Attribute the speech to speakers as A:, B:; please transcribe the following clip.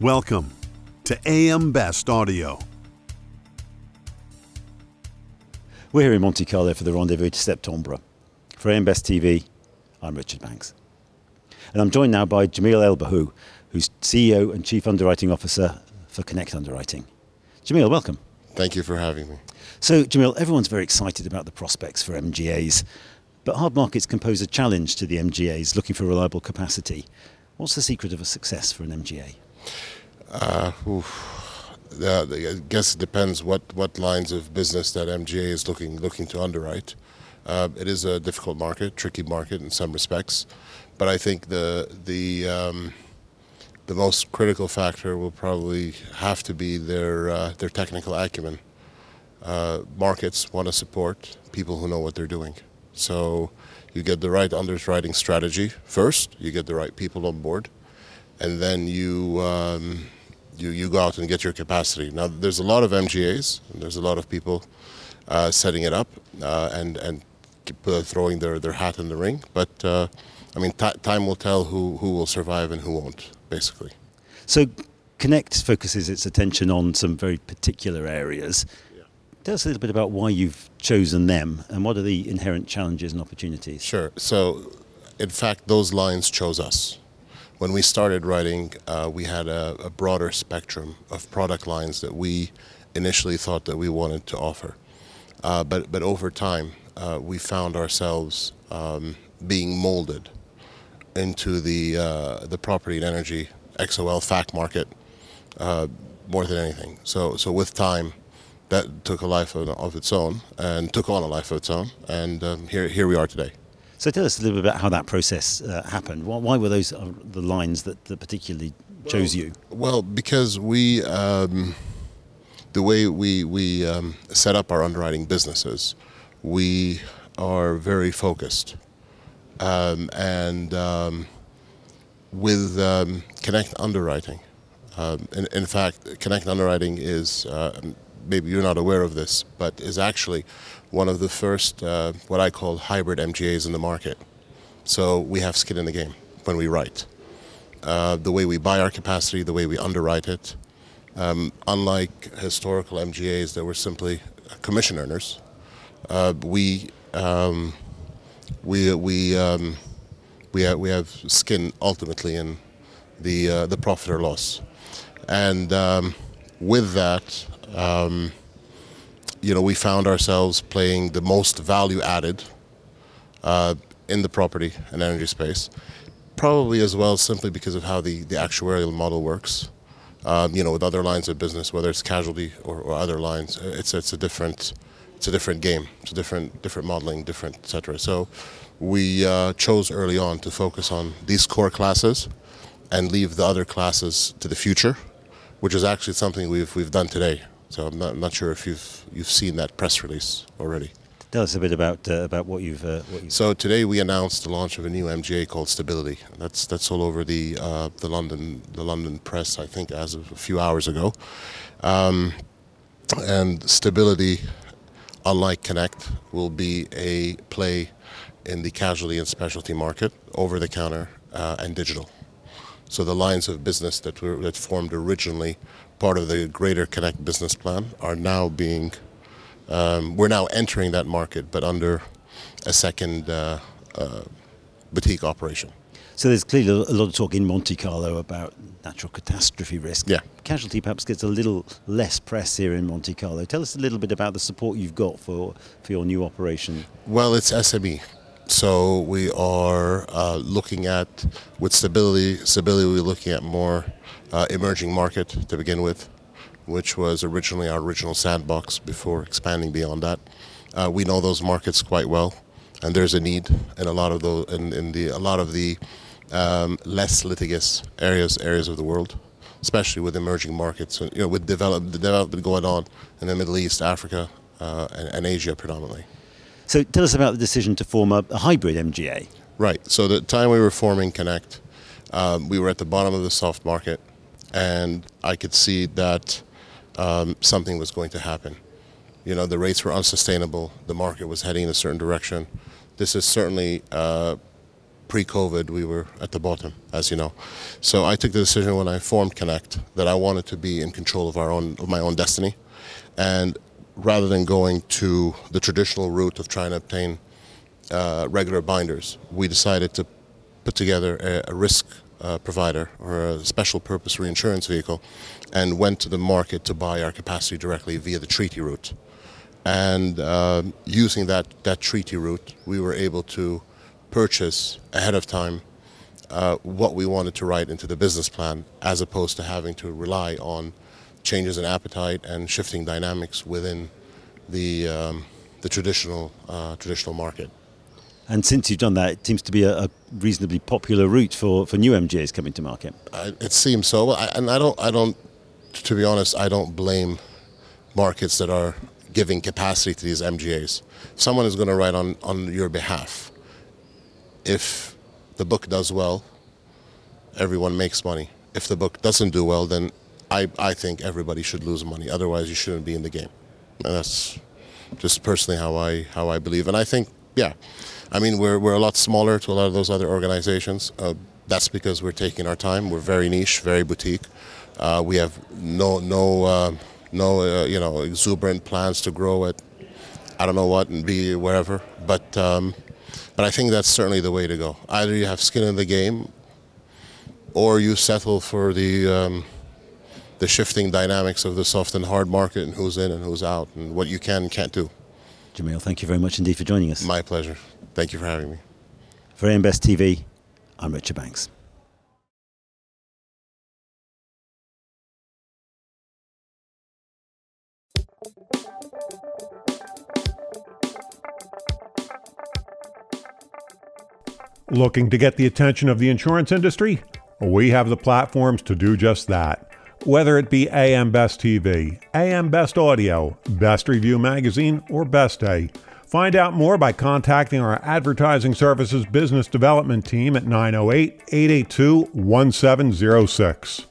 A: Welcome to AM Best Audio.
B: We're here in Monte Carlo for the Rendezvous de Septembre. For AM Best TV, I'm Richard Banks. And I'm joined now by Jamil Elbahou, who's CEO and Chief Underwriting Officer for Connect Underwriting. Jamil, welcome.
C: Thank you for having me.
B: So, Jamil, everyone's very excited about the prospects for MGAs, but hard markets can pose a challenge to the MGAs looking for reliable capacity. What's the secret of a success for an MGA?
C: Uh, uh, I guess it depends what, what lines of business that MGA is looking looking to underwrite. Uh, it is a difficult market, tricky market in some respects, but I think the the um, the most critical factor will probably have to be their uh, their technical acumen. Uh, markets want to support people who know what they're doing, so you get the right underwriting strategy first. You get the right people on board, and then you. Um, you, you go out and get your capacity. Now, there's a lot of MGAs, and there's a lot of people uh, setting it up uh, and and uh, throwing their, their hat in the ring. But uh, I mean, t- time will tell who, who will survive and who won't, basically.
B: So, Connect focuses its attention on some very particular areas.
C: Yeah.
B: Tell us a little bit about why you've chosen them and what are the inherent challenges and opportunities.
C: Sure. So, in fact, those lines chose us. When we started writing, uh, we had a, a broader spectrum of product lines that we initially thought that we wanted to offer. Uh, but, but over time, uh, we found ourselves um, being molded into the, uh, the property and energy XOL FAC market uh, more than anything. So, so with time, that took a life of, of its own and took on a life of its own. And um, here, here we are today.
B: So, tell us a little bit about how that process uh, happened. Why, why were those uh, the lines that, that particularly chose you?
C: Well, because we, um, the way we, we um, set up our underwriting businesses, we are very focused. Um, and um, with um, Connect Underwriting, um, in, in fact, Connect Underwriting is, uh, maybe you're not aware of this, but is actually one of the first, uh, what I call hybrid MGAs in the market. So we have skin in the game when we write. Uh, the way we buy our capacity, the way we underwrite it. Um, unlike historical MGAs that were simply commission earners, uh, we um, we we um, we have, we have skin ultimately in the uh, the profit or loss, and um, with that, um, you know, we found ourselves playing the most value added uh, in the property and energy space, probably as well simply because of how the, the actuarial model works. Um, you know, with other lines of business, whether it's casualty or, or other lines, it's it's a different it's a different game. It's a different different modeling, different etc. So we uh, chose early on to focus on these core classes and leave the other classes to the future, which is actually something we've we've done today. So I'm not, I'm not sure if you've you've seen that press release already.
B: Tell us a bit about uh, about what you've uh, what you've.
C: So today we announced the launch of a new MGA called Stability. That's that's all over the uh, the London the London press. I think as of a few hours ago, um, and Stability, unlike Connect, will be a play in the casualty and specialty market, over the counter uh, and digital. So the lines of business that were that formed originally part of the greater Connect business plan are now being um, we're now entering that market, but under a second uh, uh, boutique operation.
B: So there's clearly a lot of talk in Monte Carlo about natural catastrophe risk.
C: Yeah.
B: Casualty perhaps gets a little less press here in Monte Carlo. Tell us a little bit about the support you've got for, for your new operation.
C: Well, it's SME. So we are uh, looking at, with stability, stability, we're looking at more uh, emerging market to begin with, which was originally our original sandbox before expanding beyond that. Uh, we know those markets quite well, and there's a need in a lot of those, in, in the a lot of the um, less litigious areas areas of the world, especially with emerging markets. You know, with develop, the development going on in the Middle East, Africa, uh, and, and Asia predominantly.
B: So tell us about the decision to form a, a hybrid MGA.
C: Right. So the time we were forming Connect, um, we were at the bottom of the soft market, and I could see that um, something was going to happen. You know, the rates were unsustainable. The market was heading in a certain direction. This is certainly uh, pre-COVID, we were at the bottom, as you know. So I took the decision when I formed Connect that I wanted to be in control of our own, of my own destiny, and rather than going to the traditional route of trying to obtain uh, regular binders, we decided to put together a, a risk uh, provider or a special purpose reinsurance vehicle and went to the market to buy our capacity directly via the treaty route. And uh, using that, that treaty route, we were able to purchase ahead of time uh, what we wanted to write into the business plan as opposed to having to rely on changes in appetite and shifting dynamics within the, um, the traditional, uh, traditional market.
B: And since you've done that, it seems to be a, a reasonably popular route for, for new MGAs coming to market.
C: I, it seems so, I, and I don't, I don't, to be honest, I don't blame markets that are giving capacity to these MGAs. Someone is going to write on, on your behalf. If the book does well, everyone makes money. If the book doesn't do well, then I, I think everybody should lose money. Otherwise, you shouldn't be in the game. And that's just personally how I how I believe. And I think, yeah, I mean, we're we're a lot smaller to a lot of those other organizations. Uh, that's because we're taking our time. We're very niche, very boutique. Uh, we have no no uh, no uh, you know exuberant plans to grow at I don't know what and be wherever. But um, but I think that's certainly the way to go. Either you have skin in the game, or you settle for the um, the shifting dynamics of the soft and hard market and who's in and who's out and what you can and can't do.
B: Jamil, thank you very much indeed for joining us.
C: My pleasure. Thank you for having me.
B: For AM Best TV, I'm Richard Banks.
D: Looking to get the attention of the insurance industry? We have the platforms to do just that. Whether it be AM Best TV, AM Best Audio, Best Review Magazine, or Best Day. Find out more by contacting our Advertising Services Business Development Team at 908 882 1706.